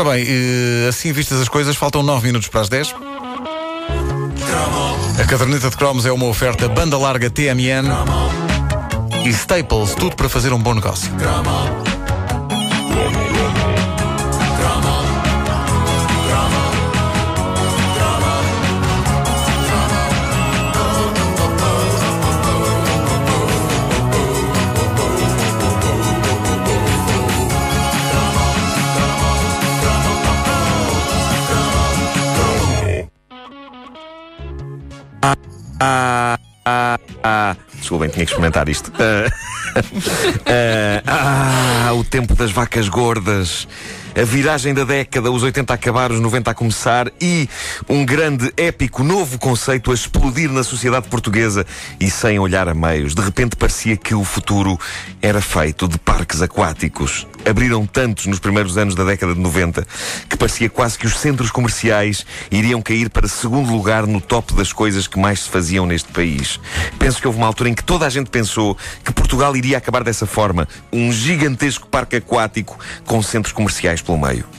Ora bem, eh, assim vistas as coisas, faltam 9 minutos para as 10. A caderneta de cromos é uma oferta banda larga TMN e Staples, tudo para fazer um bom negócio. Desculpem, tinha que experimentar isto. Ah, ah, ah, o tempo das vacas gordas. A viragem da década, os 80 a acabar, os 90 a começar e um grande, épico, novo conceito a explodir na sociedade portuguesa e sem olhar a meios. De repente parecia que o futuro era feito de parques aquáticos. Abriram tantos nos primeiros anos da década de 90 que parecia quase que os centros comerciais iriam cair para segundo lugar no top das coisas que mais se faziam neste país. Penso que houve uma altura em que toda a gente pensou que Portugal iria acabar dessa forma. Um gigantesco parque aquático com centros comerciais pelo meio.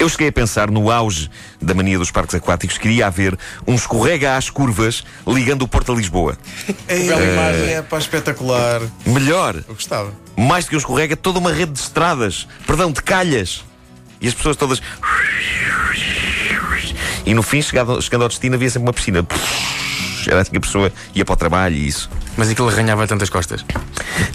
Eu cheguei a pensar no auge da mania dos parques aquáticos que iria haver um escorrega às curvas ligando o Porto a Lisboa. Bela imagem, é pá, espetacular. Melhor, Eu gostava. mais do que um escorrega, toda uma rede de estradas, perdão, de calhas. E as pessoas todas. E no fim, chegado, chegando ao destino, havia sempre uma piscina. Era assim que a pessoa ia para o trabalho e isso. Mas aquilo arranhava tantas costas.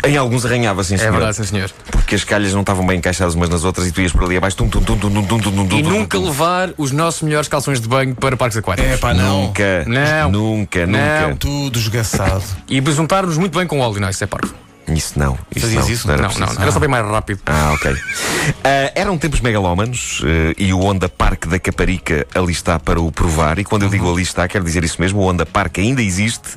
Em alguns arranhava, sim, É senhor. verdade, sim, senhor porque as calhas não estavam bem encaixadas umas nas outras e tu ias por ali abaixo. Tum, tum, tum, tum, tum, tum, tum, tum, e nunca levar os nossos melhores calções de banho para parques aquáticos. É pá, não. Nunca. Não. Nunca, nunca. Tudo esgaçado. E besuntar-nos muito bem com óleo, não, isso é parvo. Isso não. Isso Fazias não, isso? Não, era, não, não, não, era só bem mais rápido. Ah, ah ok. Uh, eram tempos megalómanos uh, e o Honda Parque da Caparica ali está para o provar. E quando eu digo uhum. ali está, quero dizer isso mesmo: o Honda Parque ainda existe,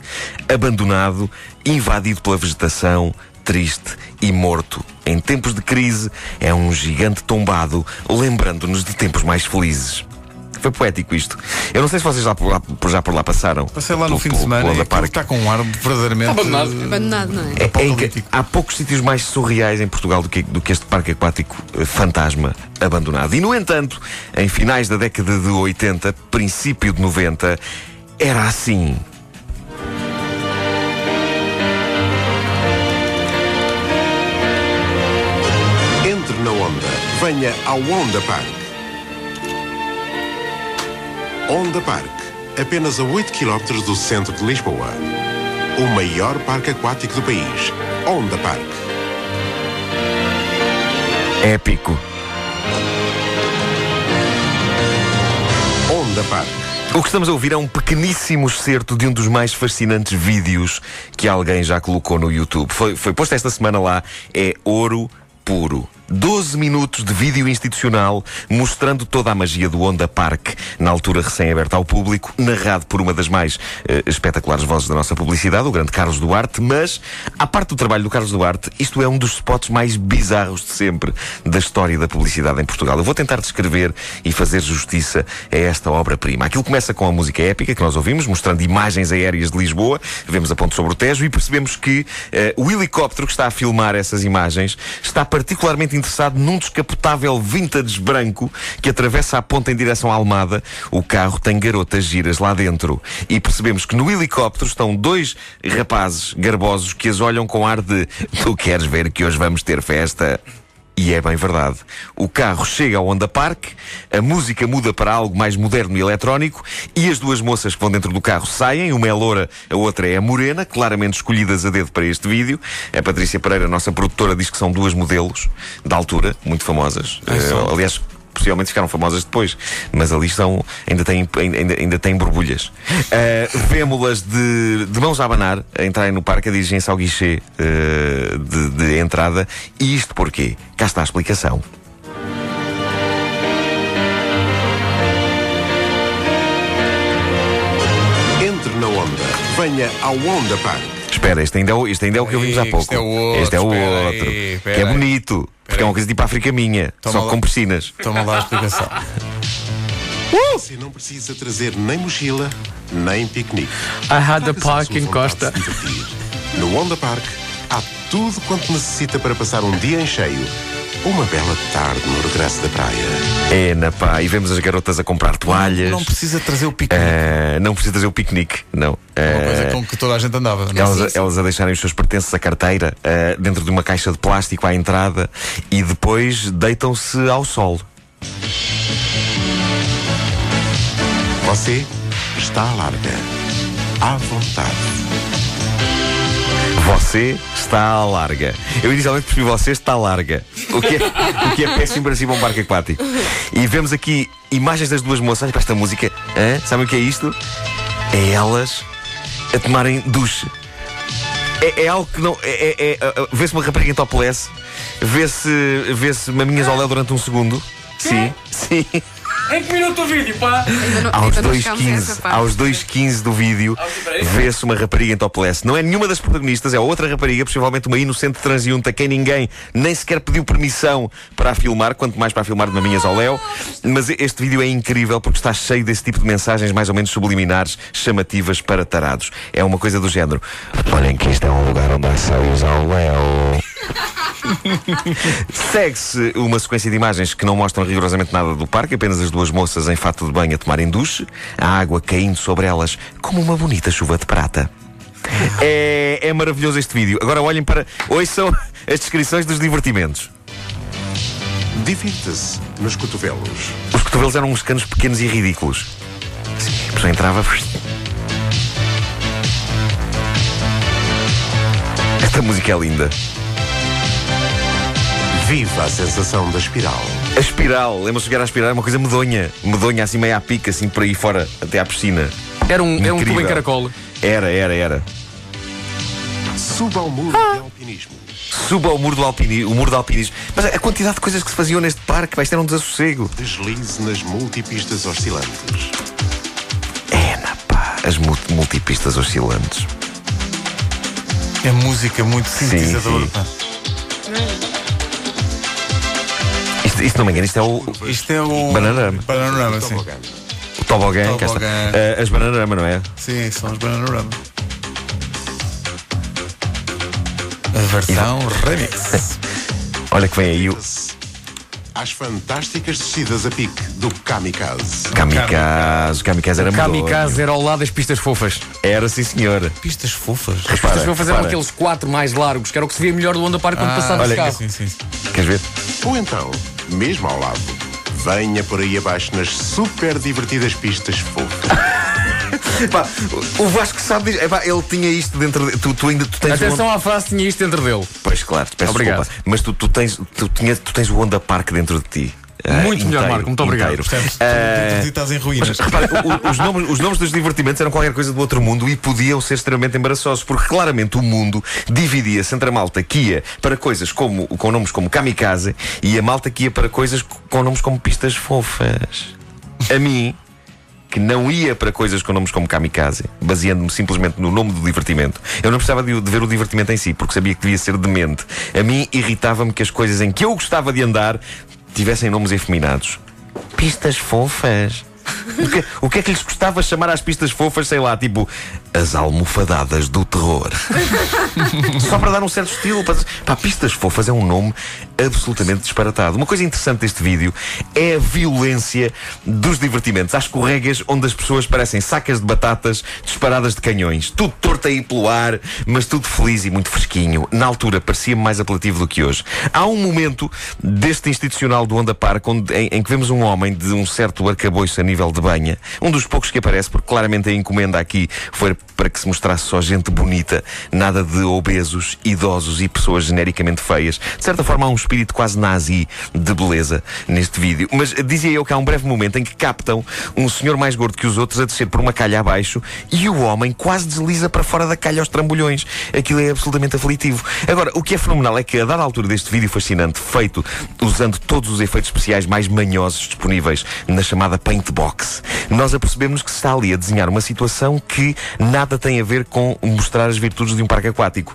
abandonado, invadido pela vegetação, triste e morto em tempos de crise, é um gigante tombado, lembrando-nos de tempos mais felizes. Foi poético isto. Eu não sei se vocês já por lá, já por lá passaram. Passei lá no Pelo- fim de pelo- semana pelo aquilo Park. está com um ar verdadeiramente. Abandonado. Abandonado, não é? É- é inca- há poucos sítios mais surreais em Portugal do que, do que este parque aquático eh, fantasma abandonado. E, no entanto, em finais da década de 80, princípio de 90, era assim. Venha ao Onda Park. Onda Park. Apenas a 8 km do centro de Lisboa. O maior parque aquático do país. Onda Park. Épico. Onda Park. O que estamos a ouvir é um pequeníssimo excerto de um dos mais fascinantes vídeos que alguém já colocou no YouTube. Foi, foi posto esta semana lá. É ouro puro. 12 minutos de vídeo institucional mostrando toda a magia do Onda Park, na altura recém-aberta ao público, narrado por uma das mais eh, espetaculares vozes da nossa publicidade, o grande Carlos Duarte. Mas, à parte do trabalho do Carlos Duarte, isto é um dos spots mais bizarros de sempre da história da publicidade em Portugal. Eu vou tentar descrever e fazer justiça a esta obra-prima. Aquilo começa com a música épica que nós ouvimos, mostrando imagens aéreas de Lisboa, vemos a ponte sobre o Tejo e percebemos que eh, o helicóptero que está a filmar essas imagens está particularmente interessado num descapotável vintage branco que atravessa a ponte em direção à Almada. O carro tem garotas giras lá dentro. E percebemos que no helicóptero estão dois rapazes garbosos que as olham com ar de tu queres ver que hoje vamos ter festa? E é bem verdade. O carro chega ao Honda Park, a música muda para algo mais moderno e eletrónico e as duas moças que vão dentro do carro saem. Uma é loura, a outra é a morena, claramente escolhidas a dedo para este vídeo. A Patrícia Pereira, nossa produtora, diz que são duas modelos da altura, muito famosas. Eh, aliás, possivelmente ficaram famosas depois, mas ali estão, ainda têm, ainda, ainda têm borbulhas. Uh, Vemo-las de, de mãos a abanar, a entrarem no parque, a dirigem-se ao guichê uh, de, de entrada. E isto porquê? Cá está a explicação. Entre na onda. Venha ao Onda Park. Espera, este ainda é o, este ainda é o que ouvimos há Este pouco. é o outro, este é o aí, outro. espera que é aí. bonito. Porque é uma coisa tipo África minha. Toma só lá. com piscinas. Toma lá a explicação. Você não precisa trazer nem mochila, nem piquenique. I had Traga-se park a sua em vontade Costa. de se divertir. No Onda Park há tudo quanto necessita para passar um dia em cheio Uma bela tarde no regresso da praia. É, na pá, e vemos as garotas a comprar toalhas. Não precisa trazer o piquenique. Ah, não precisa fazer o piquenique, não. Uma coisa Ah, com que toda a gente andava. não é? Elas, elas a deixarem os seus pertences à carteira ah, dentro de uma caixa de plástico à entrada e depois deitam-se ao sol. Você está à larga. À vontade. Você está à larga. Eu inicialmente percebi você está à larga. O que é, o que é péssimo para si para um parque aquático. E vemos aqui imagens das duas moças. Para esta música. Hã? Sabem o que é isto? É elas a tomarem duche. É, é algo que não. É, é- é- é- vê-se uma rapariga em topless, vê-se vê maminhas ao léu durante um segundo. Sim, sim. Em que minuto o vídeo, pá? Não, Aos ainda não chegámos a essa 2.15 parte. aos 2.15 do vídeo vê-se uma rapariga em topless. Não é nenhuma das protagonistas, é outra rapariga, possivelmente uma inocente transeunte a quem ninguém nem sequer pediu permissão para a filmar, quanto mais para a filmar de maminhas ao léu. Mas este vídeo é incrível porque está cheio desse tipo de mensagens mais ou menos subliminares, chamativas para tarados. É uma coisa do género. Olhem que isto é um lugar onde há ao léu. Segue-se uma sequência de imagens que não mostram rigorosamente nada do parque, apenas as duas moças em fato de banho a tomarem duche, a água caindo sobre elas como uma bonita chuva de prata. É, é maravilhoso este vídeo. Agora olhem para. Ouçam as descrições dos divertimentos. Divirta-se nos cotovelos. Os cotovelos eram uns canos pequenos e ridículos. A pessoa entrava. Esta música é linda. Viva a sensação da espiral. A espiral, lembra-se de jogar a espiral? É uma coisa medonha. Medonha assim meio à pica, assim por aí fora, até à piscina. Era um, era um tubo em caracol. Era, era, era. Suba ao muro de alpinismo. Suba ao muro do alpinismo, o muro do alpinismo. Mas a quantidade de coisas que se faziam neste parque, vai ter um desassossego. Deslize nas multipistas oscilantes. É, na pá, as multi- multipistas oscilantes. É música muito sintetizadora. sim. pá. Isto, isto não me engano, isto é o, Isto é um. Bananarama. Bananarama, sim. O tobogã, cá está. Tobogã. Ah, as bananarama, não é? Sim, são os Bananarama. A versão remix. Olha que vem aí o Às fantásticas descidas a pique do Kamikaze. Kamikaze. O Kamikaze era medonho. Kamikaze era ao lado das pistas fofas. Era, sim, senhor. Pistas fofas. As pistas fofas eram aqueles quatro mais largos, que era o que se via melhor do Honda Park quando passava olha, de carro. Sim, sim. sim. Queres ver? Ou então, mesmo ao lado, venha por aí abaixo nas super divertidas pistas fofas. Pá, o Vasco sabe. Epá, ele tinha isto dentro de. Tu, tu ainda tu tens Atenção à face, tinha isto dentro dele. Pois claro, peço Obrigado. desculpa. Mas tu, tu, tens, tu, tinhas, tu tens o Honda Park dentro de ti. Ah, Muito melhor, inteiro, Marco, muito obrigado. tu- tu estás em ruínas. Repara, o- o- os, nomes, os nomes dos divertimentos eram qualquer coisa do outro mundo e podiam ser extremamente embaraçosos, porque claramente o mundo dividia-se entre a malta que ia para coisas como, com nomes como Kamikaze e a malta que ia para coisas com nomes como pistas fofas. A mim, que não ia para coisas com nomes como Kamikaze, baseando-me simplesmente no nome do divertimento, eu não precisava de, de ver o divertimento em si, porque sabia que devia ser demente. A mim irritava-me que as coisas em que eu gostava de andar tivessem nomes efeminados. Pistas fofas. O que, o que é que lhes custava chamar às pistas fofas, sei lá, tipo as almofadadas do terror? Só para dar um certo estilo. Para... Pistas fofas é um nome absolutamente disparatado. Uma coisa interessante deste vídeo é a violência dos divertimentos. Às escorregas onde as pessoas parecem sacas de batatas disparadas de canhões. Tudo torto aí pelo ar, mas tudo feliz e muito fresquinho. Na altura parecia-me mais apelativo do que hoje. Há um momento deste institucional do Onda Park onde, em, em que vemos um homem de um certo arcabouço a nível de banha. Um dos poucos que aparece, porque claramente a encomenda aqui foi para que se mostrasse só gente bonita, nada de obesos, idosos e pessoas genericamente feias. De certa forma, há um espírito quase nazi de beleza neste vídeo. Mas dizia eu que há um breve momento em que captam um senhor mais gordo que os outros a descer por uma calha abaixo e o homem quase desliza para fora da calha aos trambolhões. Aquilo é absolutamente aflitivo. Agora, o que é fenomenal é que, a dada altura deste vídeo fascinante, feito usando todos os efeitos especiais mais manhosos disponíveis na chamada Paint Box, nós apercebemos que se está ali a desenhar uma situação que nada tem a ver com mostrar as virtudes de um parque aquático.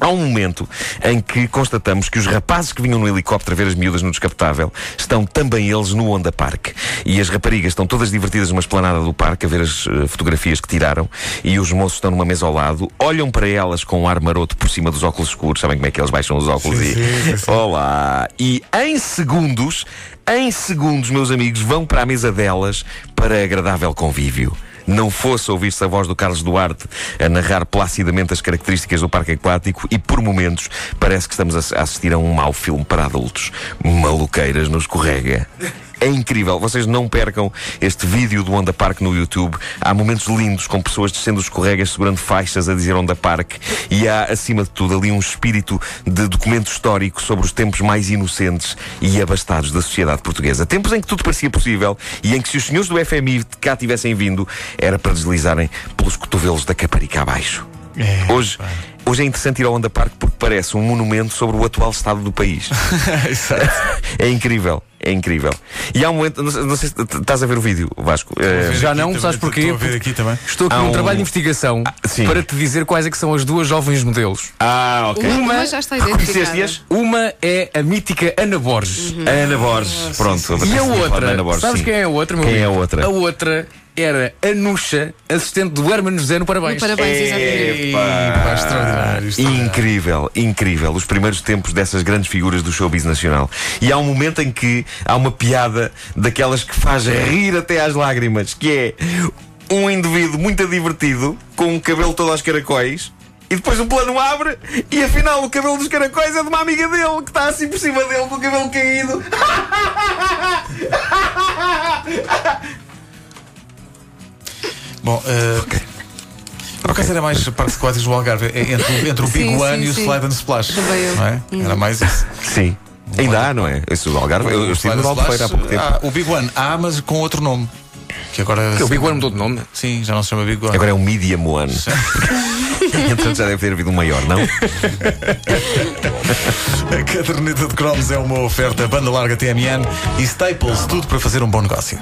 Há um momento em que constatamos que os rapazes que vinham no helicóptero a ver as miúdas no descapotável estão também eles no Onda Park. E as raparigas estão todas divertidas numa esplanada do parque a ver as uh, fotografias que tiraram e os moços estão numa mesa ao lado, olham para elas com um ar maroto por cima dos óculos escuros, sabem como é que eles baixam os óculos Sim, e. sim, sim. Olá! E em segundos, em segundos, meus amigos, vão para a mesa delas para agradável convívio. Não fosse ouvir-se a voz do Carlos Duarte a narrar placidamente as características do parque aquático e, por momentos, parece que estamos a assistir a um mau filme para adultos. Maluqueiras no escorrega. É incrível, vocês não percam este vídeo do Onda Park no YouTube. Há momentos lindos com pessoas descendo os escorregas, segurando faixas a dizer Onda Park. E há, acima de tudo, ali um espírito de documento histórico sobre os tempos mais inocentes e abastados da sociedade portuguesa. Tempos em que tudo parecia possível e em que, se os senhores do FMI cá tivessem vindo, era para deslizarem pelos cotovelos da Caparica abaixo. É, Hoje, hoje é interessante ir ao Onda Park porque parece um monumento sobre o atual estado do país. Exato. É incrível, é incrível. E há um momento, não sei, não sei se estás a ver o vídeo, Vasco. Eh, Já não, também, sabes porquê? Estou a ver aqui também. Estou aqui num um- trabalho de investigação sim. para te dizer quais é que são as duas jovens modelos. Ah, ok. Uma, uma já está identificada. Uma é a mítica Ana Borges. A Ana Borges, pronto. E a Ana outra, Borges, sabes sim. quem é a outra, meu Quem é a amigo? outra? A outra era a Nuxa, assistente do Hermano José no Parabéns. No Parabéns, exatamente. Extraordinário. extraordinário. Incrível, incrível. Os primeiros tempos dessas grandes figuras do showbiz nacional. E há um momento em que há uma piada daquelas que faz rir até às lágrimas, que é um indivíduo muito divertido, com um cabelo todo aos caracóis. E depois o plano abre e afinal o cabelo dos caracóis é de uma amiga dele que está assim por cima dele com o cabelo caído. Bom, uh, Por acaso era mais parques aquáticos do Algarve, é entre, entre o Big Sim, One sim, e o sim. Slide and Splash. Também eu. Não é? Era mais isso. Sim. Ainda há, não é? Esse do Algarve. Eu, eu O estive no Albufeira há pouco tempo. há- o Big One há, mas com outro nome. Que agora. Que o Big One mudou de nome. Sim, já não se chama Big One. Agora é um Medium One. Entretanto já deve ter havido um maior, não? A caderneta de cromos é uma oferta banda larga TMN e Staples, tudo para fazer um bom negócio.